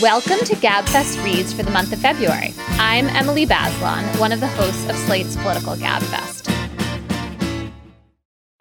Welcome to GabFest Reads for the month of February. I'm Emily Bazelon, one of the hosts of Slate's Political GabFest.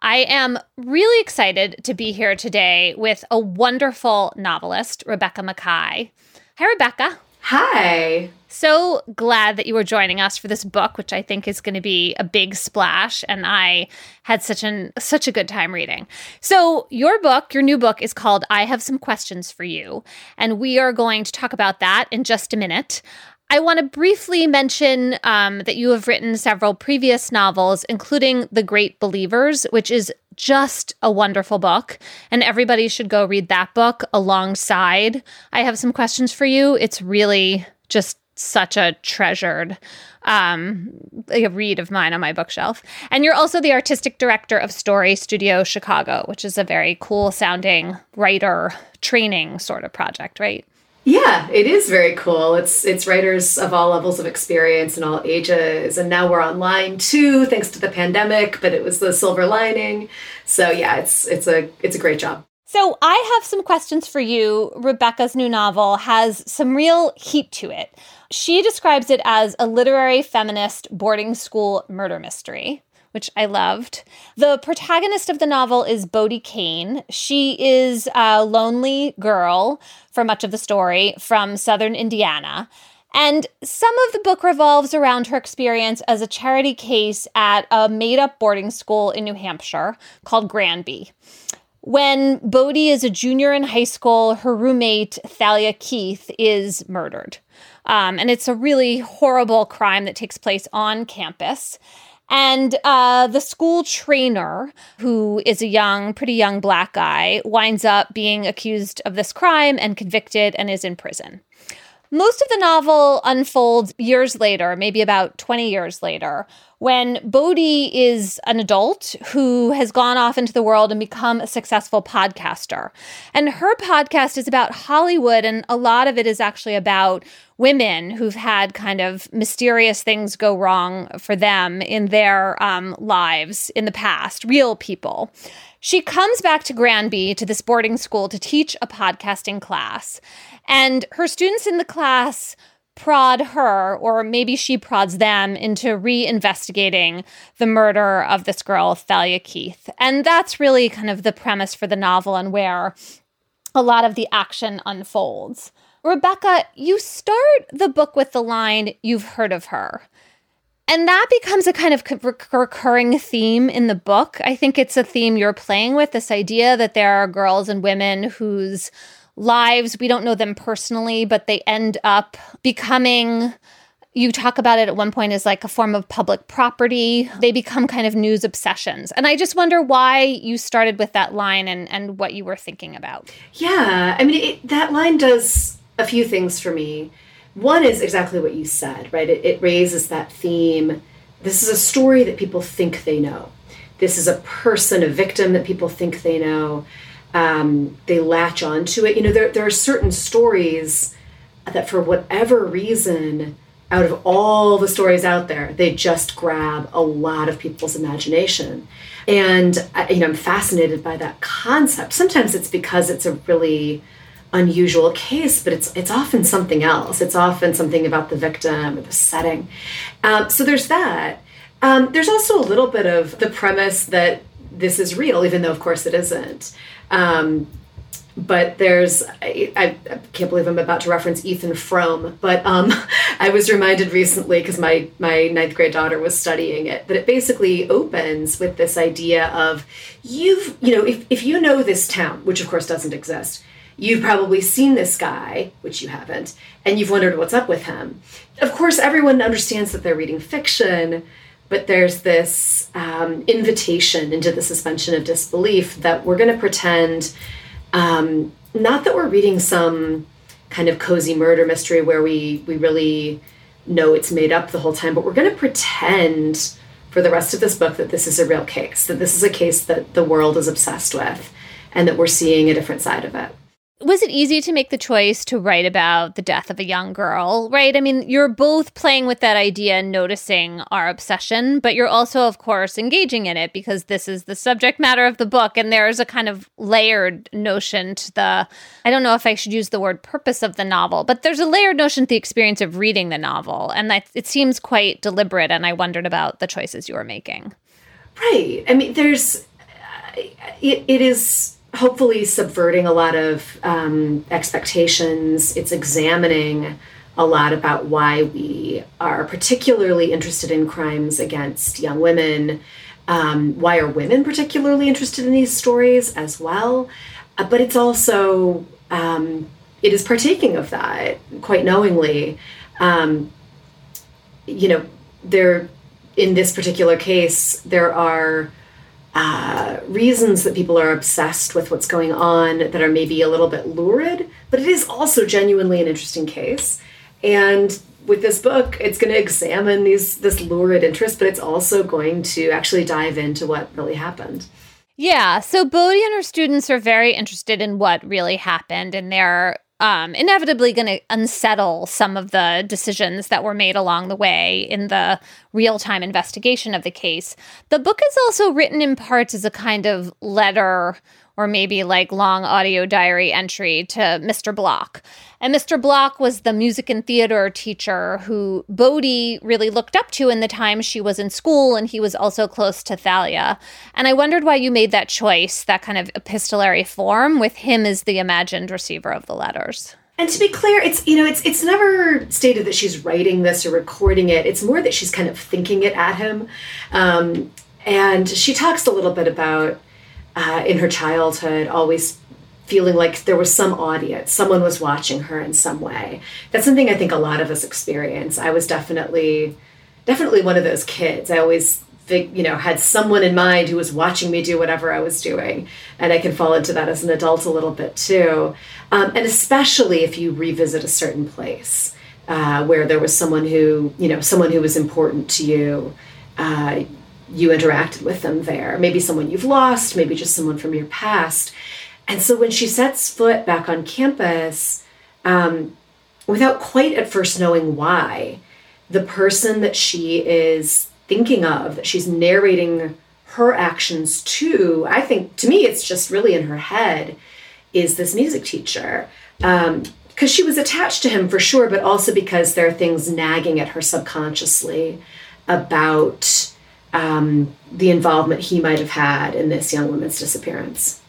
I am really excited to be here today with a wonderful novelist, Rebecca Makkai. Hi, Rebecca. Hi. So glad that you were joining us for this book, which I think is going to be a big splash. And I had such an such a good time reading. So your book, your new book, is called "I Have Some Questions for You," and we are going to talk about that in just a minute. I want to briefly mention um, that you have written several previous novels, including The Great Believers, which is just a wonderful book, and everybody should go read that book alongside. I have some questions for you. It's really just such a treasured um, a read of mine on my bookshelf. And you're also the artistic director of Story Studio Chicago, which is a very cool sounding writer training sort of project, right? Yeah, it is very cool. It's it's writers of all levels of experience and all ages, and now we're online too, thanks to the pandemic. But it was the silver lining. So yeah, it's it's a it's a great job. So I have some questions for you. Rebecca's new novel has some real heat to it. She describes it as a literary feminist boarding school murder mystery which I loved. The protagonist of the novel is Bodie Kane. She is a lonely girl for much of the story from southern Indiana. And some of the book revolves around her experience as a charity case at a made up boarding school in New Hampshire called Granby. When Bodie is a junior in high school, her roommate, Thalia Keith, is murdered. Um, and it's a really horrible crime that takes place on campus. And uh, the school trainer, who is a young, pretty young black guy, winds up being accused of this crime and convicted and is in prison. Most of the novel unfolds years later, maybe about 20 years later, when Bodie is an adult who has gone off into the world and become a successful podcaster. And her podcast is about Hollywood, and a lot of it is actually about women who've had kind of mysterious things go wrong for them in their um, lives in the past, real people. She comes back to Granby to this boarding school to teach a podcasting class. And her students in the class prod her, or maybe she prods them, into reinvestigating the murder of this girl, Thalia Keith. And that's really kind of the premise for the novel and where a lot of the action unfolds. Rebecca, you start the book with the line, You've heard of her. And that becomes a kind of recurring theme in the book. I think it's a theme you're playing with this idea that there are girls and women whose lives. We don't know them personally, but they end up becoming you talk about it at one point as like a form of public property. They become kind of news obsessions. And I just wonder why you started with that line and, and what you were thinking about. Yeah, I mean, it, that line does a few things for me. One is exactly what you said, right? It, it raises that theme. This is a story that people think they know. This is a person, a victim that people think they know um, they latch onto it. You know, there, there are certain stories that, for whatever reason, out of all the stories out there, they just grab a lot of people's imagination. And you know, I'm fascinated by that concept. Sometimes it's because it's a really unusual case, but it's it's often something else. It's often something about the victim or the setting. Um, so there's that. Um, there's also a little bit of the premise that this is real, even though of course it isn't. Um, but there's I, I, can't believe I'm about to reference Ethan Frome, but um, I was reminded recently because my my ninth grade daughter was studying it that it basically opens with this idea of you've you know if if you know this town, which of course doesn't exist, you've probably seen this guy, which you haven't, and you've wondered what's up with him. Of course, everyone understands that they're reading fiction, but there's this um, invitation into the suspension of disbelief that we're going to pretend um, not that we're reading some kind of cozy murder mystery where we we really know it's made up the whole time, but we're going to pretend for the rest of this book that this is a real case, that this is a case that the world is obsessed with, and that we're seeing a different side of it was it easy to make the choice to write about the death of a young girl, right? I mean, you're both playing with that idea and noticing our obsession, but you're also, of course, engaging in it because this is the subject matter of the book. And there's a kind of layered notion to the, I don't know if I should use the word purpose of the novel, but there's a layered notion to the experience of reading the novel. And that, it seems quite deliberate. And I wondered about the choices you were making. Right. I mean, there's, uh, it, it is hopefully subverting a lot of um, expectations. It's examining a lot about why we are particularly interested in crimes against young women. Um, why are women particularly interested in these stories as well? Uh, but it's also um, it is partaking of that quite knowingly. Um, you know, there in this particular case, there are uh, reasons that people are obsessed with what's going on that are maybe a little bit lurid, but it is also genuinely an interesting case. And with this book, it's going to examine these this lurid interest, but it's also going to actually dive into what really happened. Yeah, so Bodie and her students are very interested in what really happened, and they're um, inevitably going to unsettle some of the decisions that were made along the way in the real time investigation of the case. The book is also written in parts as a kind of letter or maybe like long audio diary entry to Mr. Bloch. And Mr. Bloch was the music and theater teacher who Bodie really looked up to in the time she was in school, and he was also close to Thalia. And I wondered why you made that choice, that kind of epistolary form, with him as the imagined receiver of the letters. And to be clear, it's you know, it's it's never stated that she's writing this or recording it. It's more that she's kind of thinking it at him. Um, and she talks a little bit about uh, in her childhood always feeling like there was some audience, someone was watching her in some way. That's something I think a lot of us experience. I was definitely, definitely one of those kids. I always you know had someone in mind who was watching me do whatever i was doing and i can fall into that as an adult a little bit too um, and especially if you revisit a certain place uh, where there was someone who you know someone who was important to you uh, you interacted with them there. Maybe someone you've lost, maybe just someone from your past. And so when she sets foot back on campus, um, without quite at first knowing why, the person that she is thinking of, that she's narrating her actions to, I think to me, it's just really in her head, is this music teacher. Um, because she was attached to him for sure, but also because there are things nagging at her subconsciously about um, the involvement he might have had in this young woman's disappearance.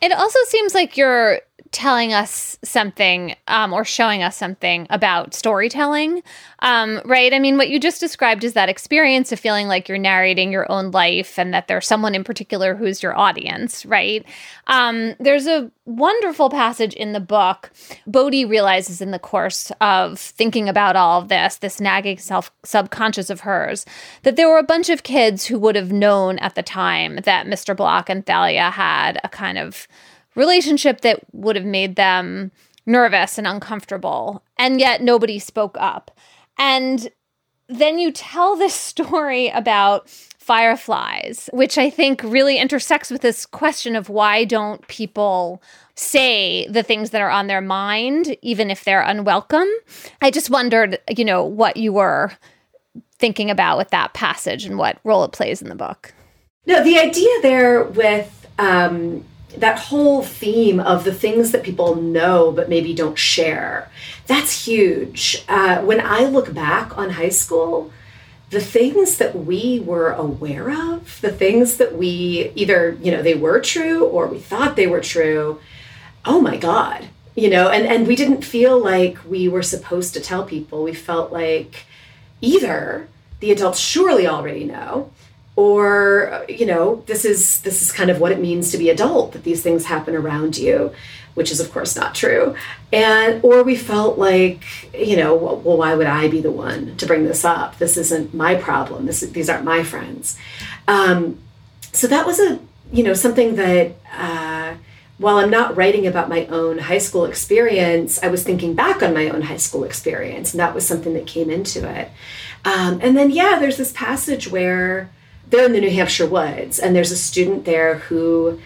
It also seems like you're telling us something um, or showing us something about storytelling, um, right? I mean, what you just described is that experience of feeling like you're narrating your own life and that there's someone in particular who's your audience, right? Um, there's a wonderful passage in the book. Bodie realizes in the course of thinking about all of this, this nagging self subconscious of hers, that there were a bunch of kids who would have known at the time that Mr. Bloch and Thalia had a kind of relationship that would have made them nervous and uncomfortable. And yet nobody spoke up. And then you tell this story about fireflies, which I think really intersects with this question of why don't people say the things that are on their mind, even if they're unwelcome. I just wondered, you know, what you were thinking about with that passage and what role it plays in the book. No, the idea there with um, that whole theme of the things that people know but maybe don't share that's huge. Uh, when i look back on high school the things that we were aware of the things that we either you know they were true or we thought they were true oh my god you know and and we didn't feel like we were supposed to tell people. We felt like either the adults surely already know or you know this is this is kind of what it means to be adult that these things happen around you which is of course not true. And or we felt like you know well why would i be the one to bring this up? This isn't my problem. This these aren't my friends. Um, so that was a you know something that uh, while i'm not writing about my own high school experience i was thinking back on my own high school experience and that was something that came into it. Um, and then yeah there's this passage where they're in the new hampshire woods and there's a student there who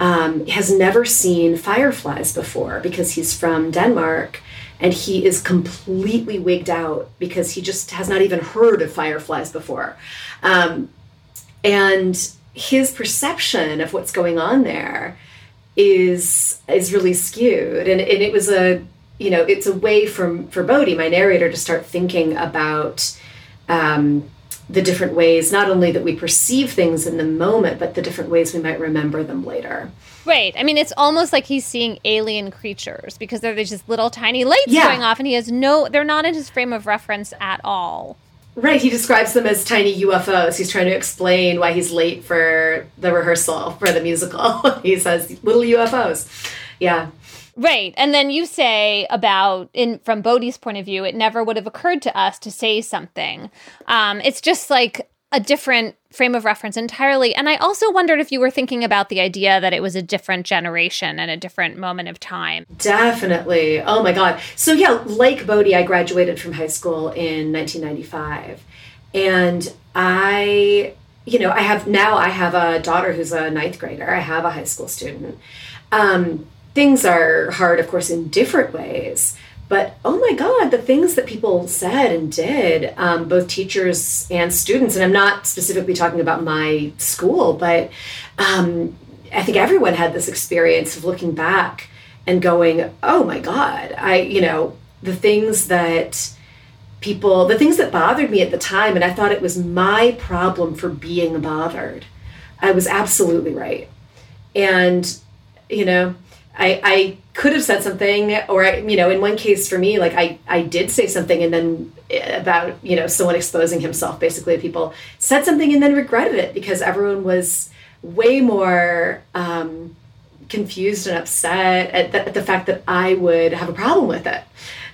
um, has never seen fireflies before because he's from denmark and he is completely wigged out because he just has not even heard of fireflies before. Um, and his perception of what's going on there is is really skewed. And, and it was a you know it's a way for for bodie my narrator to start thinking about um, the different ways not only that we perceive things in the moment but the different ways we might remember them later right i mean it's almost like he's seeing alien creatures because there's just little tiny lights yeah. going off and he has no they're not in his frame of reference at all Right, he describes them as tiny UFOs. He's trying to explain why he's late for the rehearsal for the musical. he says little UFOs. Yeah. Right. And then you say about in from Bodie's point of view, it never would have occurred to us to say something. Um, it's just like a different frame of reference entirely. And I also wondered if you were thinking about the idea that it was a different generation and a different moment of time. Definitely. Oh my God. So, yeah, like Bodhi, I graduated from high school in 1995. And I, you know, I have now I have a daughter who's a ninth grader, I have a high school student. Um, things are hard, of course, in different ways but oh my god the things that people said and did um, both teachers and students and i'm not specifically talking about my school but um, i think everyone had this experience of looking back and going oh my god i you know the things that people the things that bothered me at the time and i thought it was my problem for being bothered. I was absolutely right. And you know I, I could have said something or I, you know in one case for me like I, I did say something and then eh, about you know someone exposing himself basically to people said something and then regretted it because everyone was way more um, confused and upset at the, at the, fact that I would have a problem with it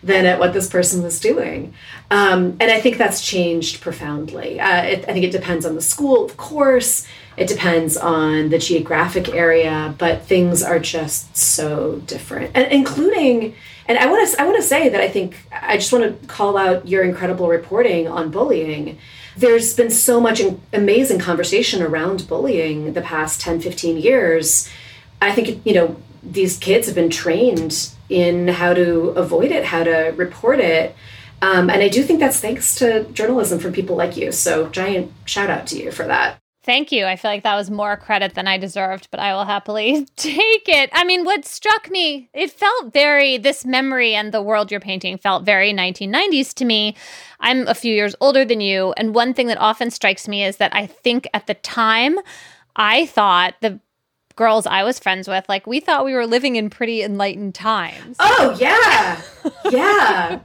than at what this person was doing. Um, and I think that's changed profoundly. Uh, it, I think it depends on the school, of course. It depends on the geographic area, but things are just so different, and including. And I want to I want to say that I think I just want to call out your incredible reporting on bullying. There's been so much amazing conversation around bullying the past 10, 15 years. I think you know these kids have been trained in how to avoid it, how to report it. Um, and I do think that's thanks to journalism from people like you. So, giant shout out to you for that. Thank you. I feel like that was more credit than I deserved, but I will happily take it. I mean, what struck me, it felt very, this memory and the world you're painting felt very 1990s to me. I'm a few years older than you. And one thing that often strikes me is that I think at the time, I thought the girls I was friends with, like we thought we were living in pretty enlightened times. Oh yeah, yeah.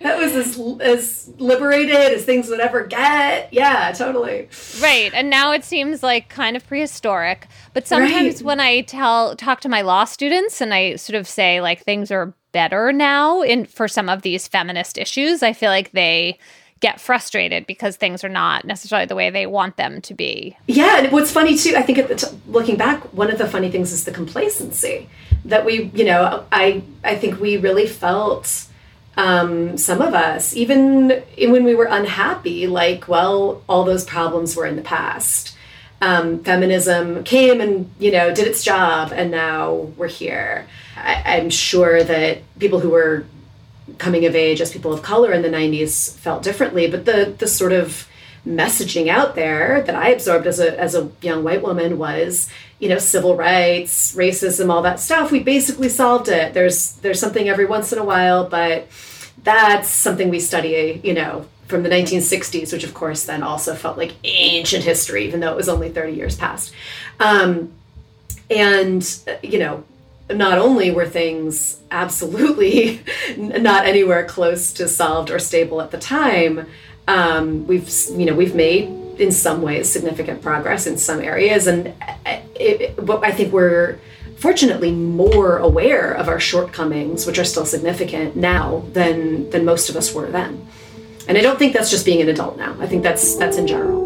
that was as as liberated as things would ever get. Yeah, totally. Right, and now it seems like kind of prehistoric. But sometimes right. when I tell talk to my law students and I sort of say like things are better now in for some of these feminist issues, I feel like they get frustrated because things are not necessarily the way they want them to be. Yeah, and what's funny too, I think t- looking back, one of the funny things is the complacency that we, you know, I I think we really felt um, some of us, even when we were unhappy, like, well, all those problems were in the past. Um, feminism came and you know did its job, and now we're here. I, I'm sure that people who were coming of age as people of color in the 90s felt differently but the the sort of messaging out there that I absorbed as a as a young white woman was you know civil rights racism all that stuff. We basically solved it. There's there's something every once in a while but that's something we study you know from the 1960s which of course then also felt like ancient history even though it was only 30 years past. Um, and you know not only were things absolutely not anywhere close to solved or stable at the time, um, we've you know we've made in some ways significant progress in some areas, and it, it, I think we're fortunately more aware of our shortcomings, which are still significant now than than most of us were then. And I don't think that's just being an adult now. I think that's that's in general.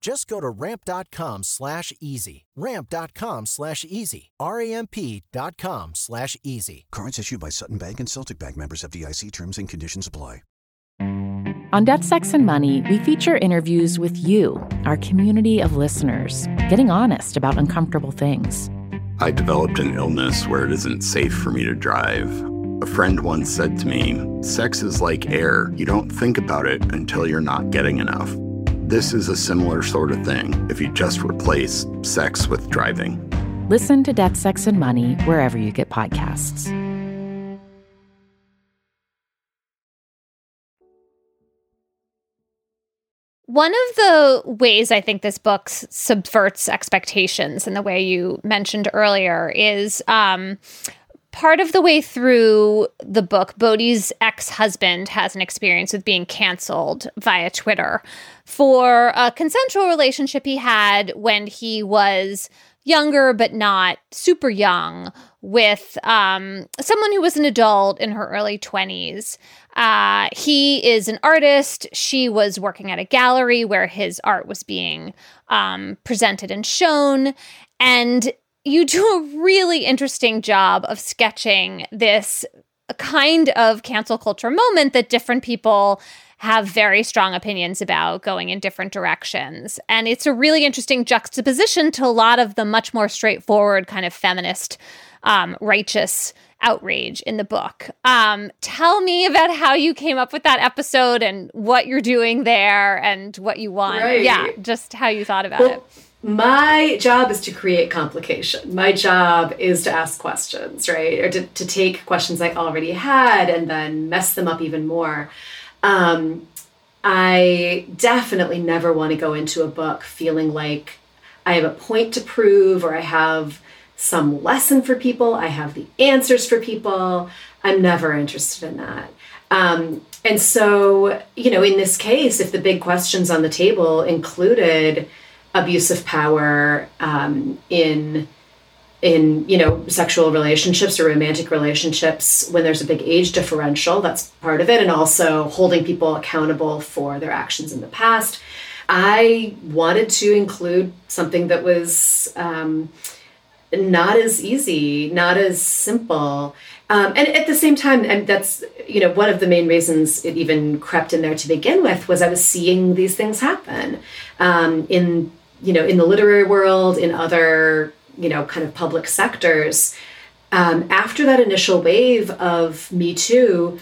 Just go to ramp.com slash easy. Ramp.com slash easy. R-A-M-P.com slash easy. Cards issued by Sutton Bank and Celtic Bank members of DIC terms and conditions apply. On Debt, Sex, and Money, we feature interviews with you, our community of listeners, getting honest about uncomfortable things. I developed an illness where it isn't safe for me to drive. A friend once said to me, Sex is like air. You don't think about it until you're not getting enough. This is a similar sort of thing if you just replace sex with driving. Listen to Debt, Sex, and Money wherever you get podcasts. One of the ways I think this book subverts expectations, in the way you mentioned earlier, is um, part of the way through the book, Bodie's ex husband has an experience with being canceled via Twitter for a consensual relationship he had when he was younger but not super young with um, someone who was an adult in her early 20s. Uh, he is an artist. She was working at a gallery where his art was being um, presented and shown. And you do a really interesting job of sketching this kind of cancel culture moment that different people have very strong opinions about going in different directions. And it's a really interesting juxtaposition to a lot of the much more straightforward kind of feminist, um, righteous outrage in the book. Um, tell me about how you came up with that episode and what you're doing there and what you want. Right. Yeah, just how you thought about well, it my job is to create complication. My job is to ask questions, right? Or to, to take questions I already had and then mess them up even more. Um, I definitely never want to go into a book feeling like I have a point to prove or I have some lesson for people, I have the answers for people. I'm never interested in that. Um, and so, you know, in this case, if the big questions on the table included, abuse of power um, in in you know sexual relationships or romantic relationships when there's a big age differential that's part of it and also holding people accountable for their actions in the past. I wanted to include something that was um, not as easy not as simple. Um, and at the same time and that's you know one of the main reasons it even crept in there to begin with was i was seeing these things happen um, in you know, in the literary world, in other you know, kind of public sectors. Um, after that initial wave of Me Too,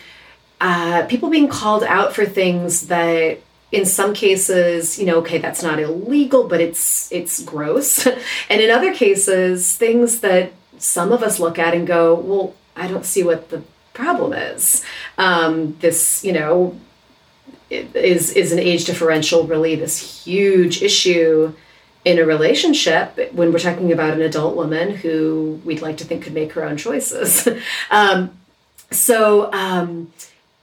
uh, people being called out for things that in some cases you know okay that's not illegal but it's it's gross. And in other cases things that some of us look at and go well i don't see what the problem is. Um, this you know is is an age differential really this huge issue in a relationship when we're talking about an adult woman who we'd like to think could make her own choices. Um, so um,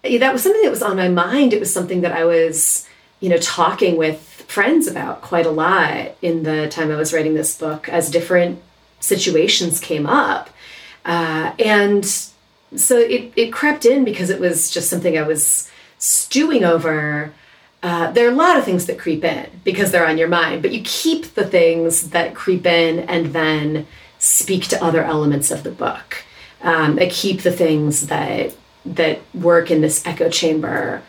that was something that was on my mind. It was something that i was you know talking with friends about quite a lot in the time i was writing this book as different situations came up. Uh, and so it, it crept in because it was just something i was stewing over, uh, there are a lot of things that creep in because they're on your mind, but you keep the things that creep in and then speak to other elements of the book. Um, I keep the things that that work in this echo chamber,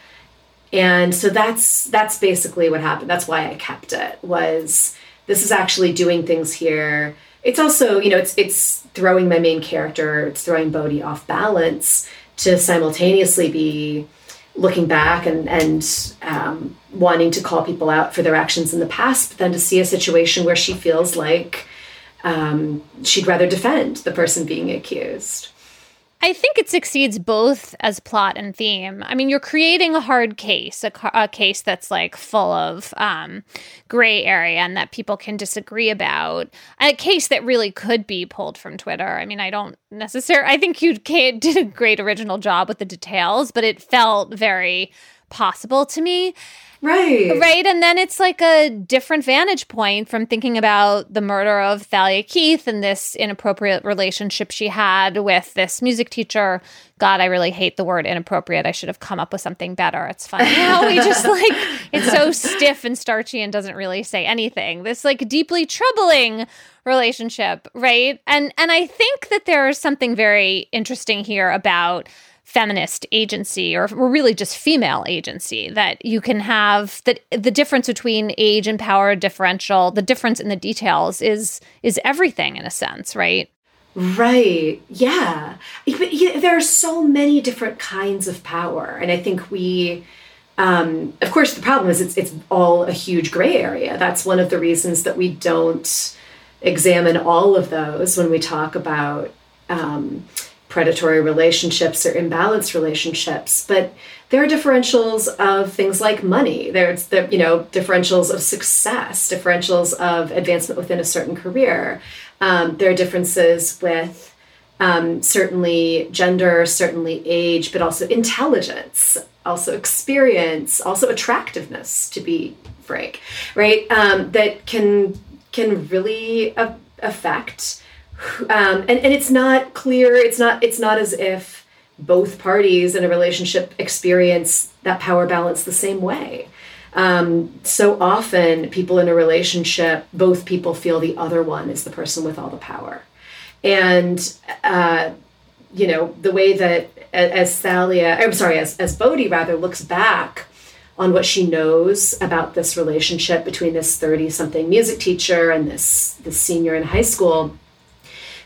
and so that's that's basically what happened. That's why I kept it. Was this is actually doing things here? It's also you know it's it's throwing my main character, it's throwing Bodie off balance to simultaneously be looking back and and um, wanting to call people out for their actions in the past, but then to see a situation where she feels like um, she'd rather defend the person being accused. I think it succeeds both as plot and theme. I mean, you're creating a hard case, a, a case that's like full of um, gray area and that people can disagree about. A case that really could be pulled from Twitter. I mean, I don't necessarily. I think you did a great original job with the details, but it felt very possible to me. Right. Right. And then it's like a different vantage point from thinking about the murder of Thalia Keith and this inappropriate relationship she had with this music teacher. God, I really hate the word inappropriate. I should have come up with something better. It's funny how we just like it's so stiff and starchy and doesn't really say anything. This like deeply troubling relationship, right? And and I think that there is something very interesting here about feminist agency or, really just female agency that you can have that the difference between age and power differential the difference in the details is is everything in a sense right? Right. Yeah. But there are so many different kinds of power. And i think we um, of course the problem is it's it's all a huge gray area. That's one of the reasons that we don't examine all of those when we talk about um, predatory relationships or imbalanced relationships but there are differentials of things like money. There's the you know differentials of success differentials of advancement within a certain career. Um, there are differences with um, certainly gender certainly age but also intelligence also experience also attractiveness to be frank right? Um, that can can really affect um, and, and it's not clear it's not it's not as if both parties in a relationship experience that power balance the same way. Um, so often people in a relationship both people feel the other one is the person with all the power. And uh, you know the way that as Thalia, I'm sorry, as as Bodie rather looks back on what she knows about this relationship between this 30 something music teacher and this this senior in high school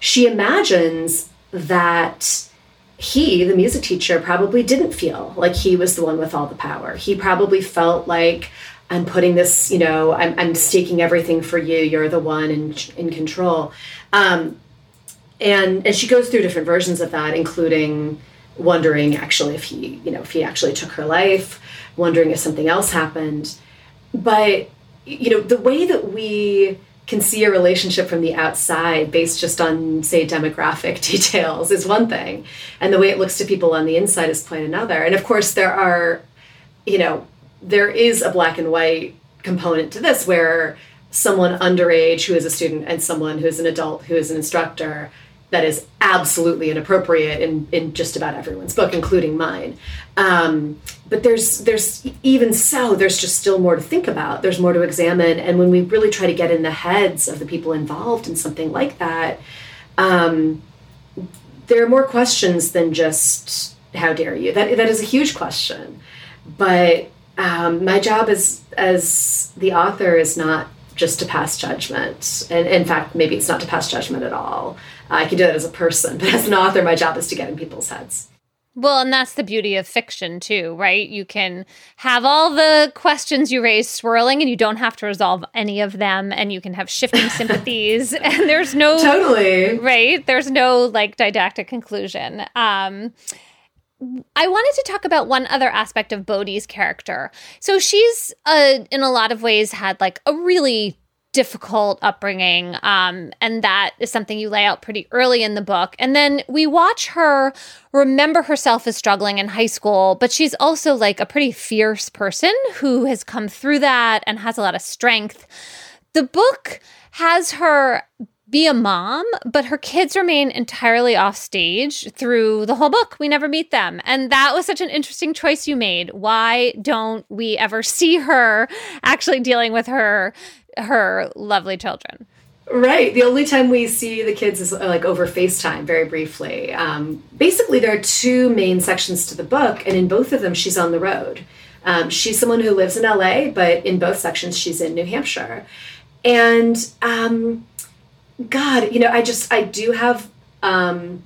she imagines that he, the music teacher, probably didn't feel like he was the one with all the power. He probably felt like, I'm putting this, you know, I'm, I'm staking everything for you. You're the one in, in control. Um, and, and she goes through different versions of that, including wondering actually if he, you know, if he actually took her life, wondering if something else happened. But, you know, the way that we can see a relationship from the outside based just on say demographic details is one thing. And the way it looks to people on the inside is quite another. And of course there are you know there is a black and white component to this where someone underage who is a student and someone who is an adult who is an instructor that is absolutely inappropriate in, in just about everyone's book, including mine. Um, but there's there's even so there's just still more to think about. There's more to examine, and when we really try to get in the heads of the people involved in something like that, um, there are more questions than just how dare you. That that is a huge question, but um, my job as as the author is not just to pass judgment. And in fact, maybe it's not to pass judgment at all. I can do that as a person, but as an author, my job is to get in people's heads. Well, and that's the beauty of fiction, too, right? You can have all the questions you raise swirling and you don't have to resolve any of them. And you can have shifting sympathies. And there's no. Totally. Right? There's no like didactic conclusion. Um, I wanted to talk about one other aspect of Bodie's character. So she's, uh, in a lot of ways, had like a really difficult upbringing. Um, and that is something you lay out pretty early in the book. And then we watch her remember herself as struggling in high school, but she's also like a pretty fierce person who has come through that and has a lot of strength. The book has her be a mom, but her kids remain entirely off stage through the whole book. We never meet them. And that was such an interesting choice you made. Why don't we ever see her actually dealing with her her lovely children. Right. The only time we see the kids is like over FaceTime, very briefly. Um, basically, there are two main sections to the book, and in both of them, she's on the road. Um, she's someone who lives in LA, but in both sections, she's in New Hampshire. And um, God, you know, I just, I do have um,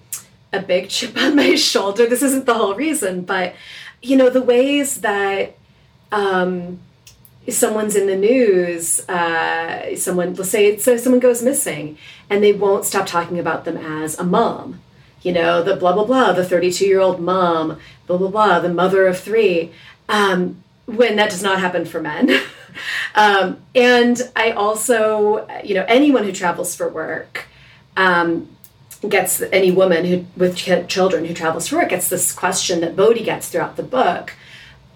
a big chip on my shoulder. This isn't the whole reason, but, you know, the ways that um, someone's in the news, uh, someone, let's say, so someone goes missing, and they won't stop talking about them as a mom. You know, the blah, blah, blah, the 32 year old mom, blah, blah, blah, the mother of three, um, when that does not happen for men. um, and I also, you know, anyone who travels for work, um, gets any woman who with children who travels for work gets this question that Bodie gets throughout the book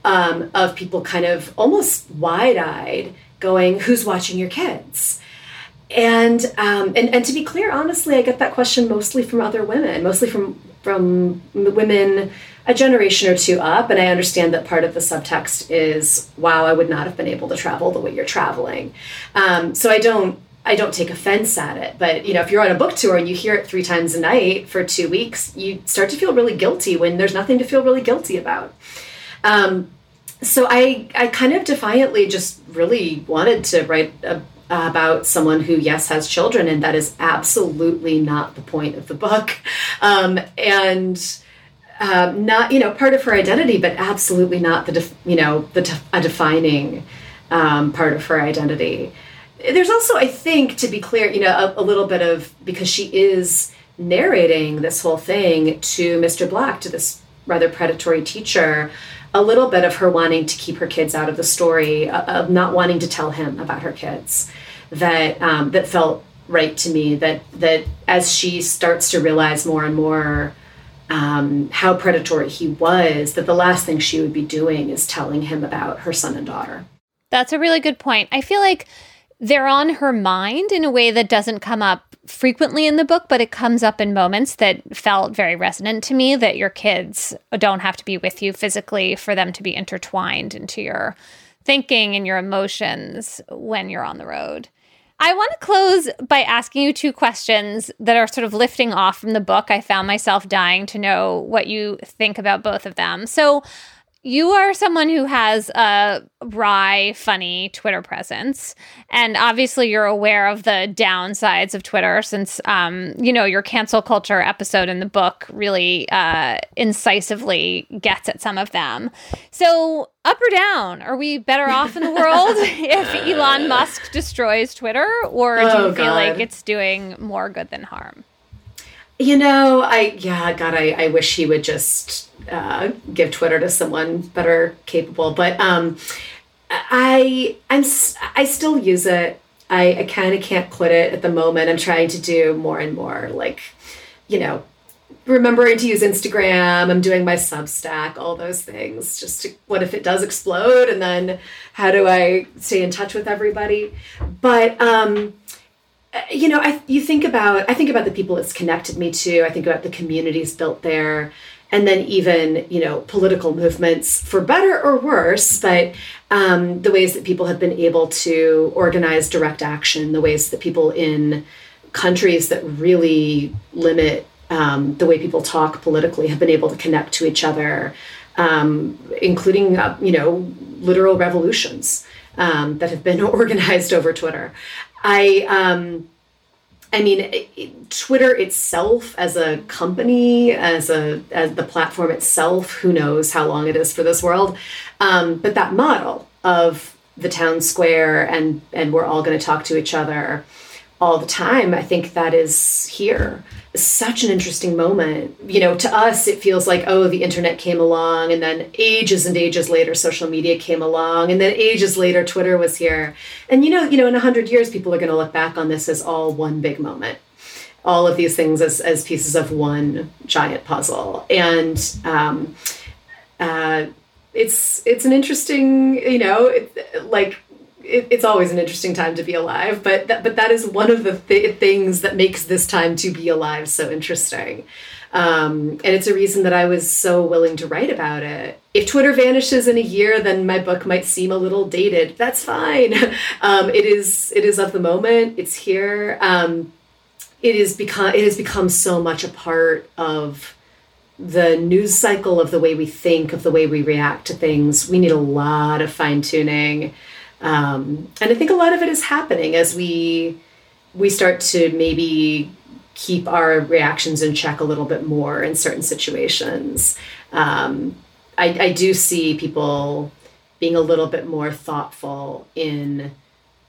um, of people kind of almost wide eyed going, Who's watching your kids? And, um, and and to be clear, honestly, I get that question mostly from other women, mostly from from women a generation or two up. And I understand that part of the subtext is, "Wow, I would not have been able to travel the way you're traveling." Um, so I don't I don't take offense at it. But you know, if you're on a book tour and you hear it three times a night for two weeks, you start to feel really guilty when there's nothing to feel really guilty about. Um, so I, I kind of defiantly just really wanted to write a, about someone who, yes, has children, and that is absolutely not the point of the book. Um, and um, not, you know, part of her identity, but absolutely not the, def- you know, the def- a defining um, part of her identity. There's also, I think, to be clear, you know, a, a little bit of because she is narrating this whole thing to Mr. Black, to this rather predatory teacher a little bit of her wanting to keep her kids out of the story, uh, of not wanting to tell him about her kids, that um, that felt right to me. That that as she starts to realize more and more um, how predatory he was, that the last thing she would be doing is telling him about her son and daughter. That's a really good point. I feel like they're on her mind in a way that doesn't come up frequently in the book, but it comes up in moments that felt very resonant to me that your kids don't have to be with you physically for them to be intertwined into your thinking and your emotions when you're on the road. I want to close by asking you two questions that are sort of lifting off from the book. I found myself dying to know what you think about both of them. So, you are someone who has a wry, funny Twitter presence, and obviously you're aware of the downsides of Twitter, since um, you know your cancel culture episode in the book really uh, incisively gets at some of them. So, up or down? Are we better off in the world if Elon Musk destroys Twitter, or do oh, you feel God. like it's doing more good than harm? You know, I yeah, God, I, I wish he would just uh, give Twitter to someone better capable. But um, I I'm I still use it. I, I kind of can't quit it at the moment. I'm trying to do more and more, like you know, remembering to use Instagram. I'm doing my Substack, all those things. Just to, what if it does explode, and then how do I stay in touch with everybody? But um, you know, I you think about I think about the people it's connected me to. I think about the communities built there, and then even you know political movements for better or worse. But um, the ways that people have been able to organize direct action, the ways that people in countries that really limit um, the way people talk politically have been able to connect to each other, um, including uh, you know literal revolutions. um, that have been organized over Twitter. I, um, I mean, it, Twitter itself as a company, as a as the platform itself, who knows how long it is for this world, um, but that model of the town square and and we're all going to talk to each other all the time. I think that is here. Such an interesting moment. You know, to us, it feels like, oh, the internet came along, and then ages and ages later, social media came along, and then ages later, Twitter was here. And you know, you know, in a hundred years, people are going to look back on this as all one big moment. All of these things as, as pieces of one giant puzzle. And um, uh, it's it's an interesting, you know, it, like it, it's always an interesting time to be alive, but that, but that is one of the th- things that makes this time to be alive so interesting. Um, and it's a reason that I was so willing to write about it. If Twitter vanishes in a year, then my book might seem a little dated. That's fine. Um, it is it is of the moment. It's here. Um, it is become it has become so much a part of the news cycle of the way we think, of the way we react to things. We need a lot of fine tuning. Um, and I think a lot of it is happening as we we start to maybe keep our reactions in check a little bit more in certain situations. Um, I, I do see people being a little bit more thoughtful in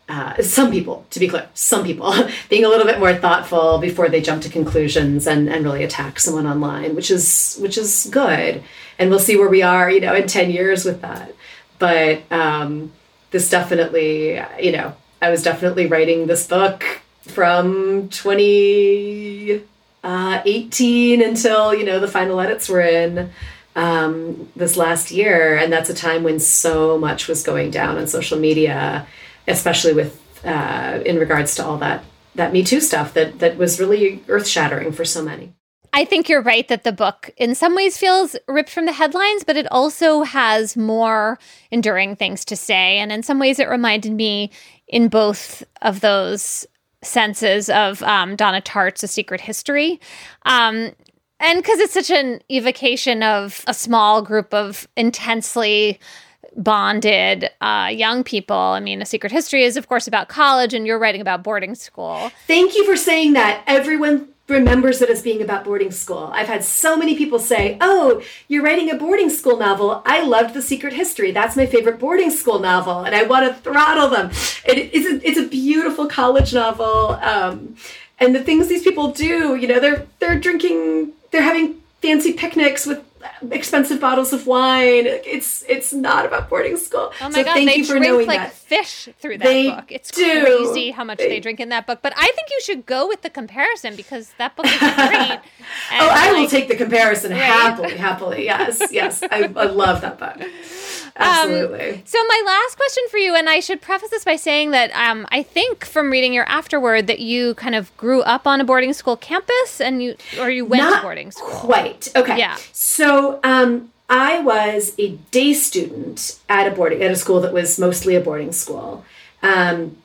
uh, some people, to be clear, some people being a little bit more thoughtful before they jump to conclusions and, and really attack someone online, which is which is good. And we'll see where we are, you know, in ten years with that. But um, this definitely, you know, I was definitely writing this book from 2018 uh, until, you know, the final edits were in um, this last year. And that's a time when so much was going down on social media, especially with, uh, in regards to all that, that Me Too stuff that, that was really earth shattering for so many. I think you're right that the book, in some ways, feels ripped from the headlines, but it also has more enduring things to say. And in some ways, it reminded me in both of those senses of um, Donna Tartt's A Secret History. Um, and because it's such an evocation of a small group of intensely bonded uh, young people. I mean, A Secret History is, of course, about college, and you're writing about boarding school. Thank you for saying that. Everyone remembers it as being about boarding school. I've had so many people say, "Oh, you're writing a boarding school novel. I loved The Secret History. That's my favorite boarding school novel, and I want to throttle them." It, it's a, it's a beautiful college novel, um, and the things these people do, you know, they're they're drinking, they're having fancy picnics with expensive bottles of wine. It's it's not about boarding school. Oh my so god, thank they you for drink like that. fish through that they book. It's do. crazy how much they, they, drink in that book. But I think you should go with the comparison because that book is great. oh, I like, will take the comparison right? happily, happily. Yes, yes, I, I love that book. Um, Absolutely. Um, so my last question for you, and I should preface this by saying that um, I think from reading your afterword that you kind of grew up on a boarding school campus, and you or you went Not to boarding school. Quite okay. Yeah. So um, I was a day student at a boarding at a school that was mostly a boarding school. Um,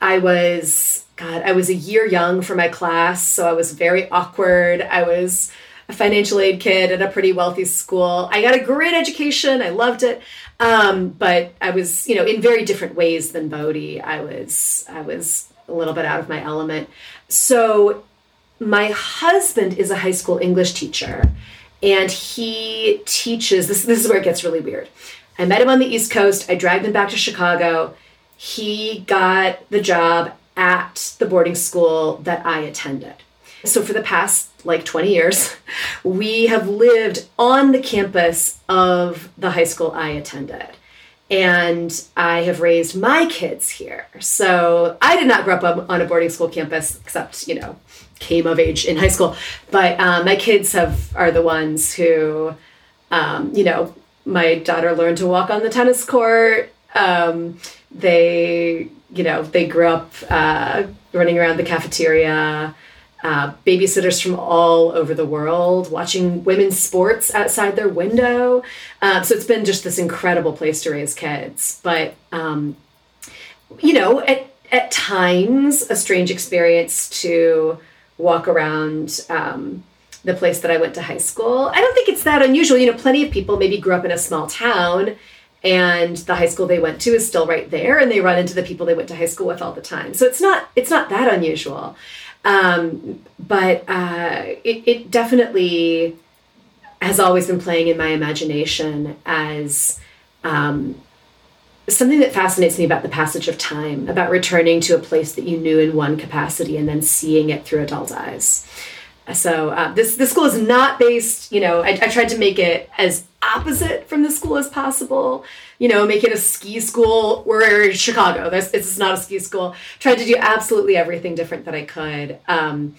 I was God, I was a year young for my class, so I was very awkward. I was a financial aid kid at a pretty wealthy school. I got a great education. I loved it. Um, but I was, you know, in very different ways than Bodie. I was, I was a little bit out of my element. So my husband is a high school English teacher and he teaches this this is where it gets really weird. I met him on the East Coast. I dragged him back to Chicago. He got the job at the boarding school that I attended. So for the past like 20 years, we have lived on the campus of the high school I attended. And I have raised my kids here. So I did not grow up on a boarding school campus, except, you know, came of age in high school. But um, my kids have are the ones who, um, you know, my daughter learned to walk on the tennis court. Um, they, you know, they grew up uh, running around the cafeteria uh, babysitters from all over the world watching women's sports outside their window. Uh, so it's been just this incredible place to raise kids. But, um, you know, at, at times, a strange experience to walk around um, the place that I went to high school. I don't think it's that unusual. You know, plenty of people maybe grew up in a small town and the high school they went to is still right there and they run into the people they went to high school with all the time so it's not it's not that unusual um, but uh, it, it definitely has always been playing in my imagination as um, something that fascinates me about the passage of time about returning to a place that you knew in one capacity and then seeing it through adult eyes so uh, this this school is not based. You know, I, I, tried to make it as opposite from the school as possible. You know, make it a ski school. We're in Chicago. This is not a ski school. Tried to do absolutely everything different that I could. Um,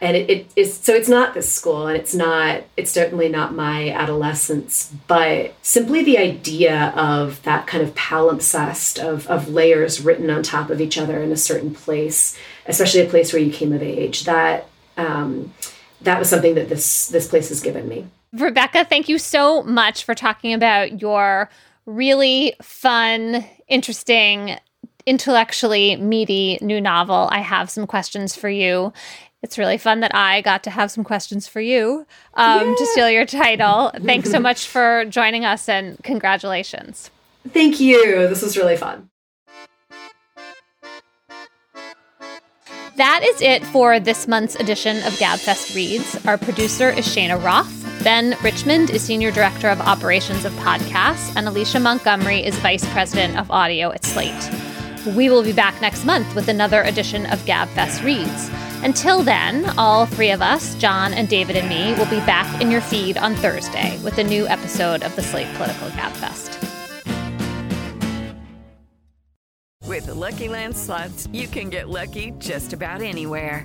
and it, it is so it's not this school and it's not it's certainly not my adolescence but simply the idea of that kind of palimpsest of, of layers written on top of each other in a certain place especially a place where you came of age that um, that was something that this this place has given me. Rebecca, thank you so much for talking about your really fun, interesting, intellectually meaty new novel. I have some questions for you. It's really fun that I got to have some questions for you um, yeah. to steal your title. Thanks so much for joining us and congratulations. Thank you. This was really fun. That is it for this month's edition of GabFest Reads. Our producer is Shana Roth. Ben Richmond is Senior Director of Operations of Podcasts, and Alicia Montgomery is Vice President of Audio at Slate. We will be back next month with another edition of GabFest Reads. Until then, all three of us, John and David and me, will be back in your feed on Thursday with a new episode of the Slate Political GabFest. With the Lucky Land slots, you can get lucky just about anywhere.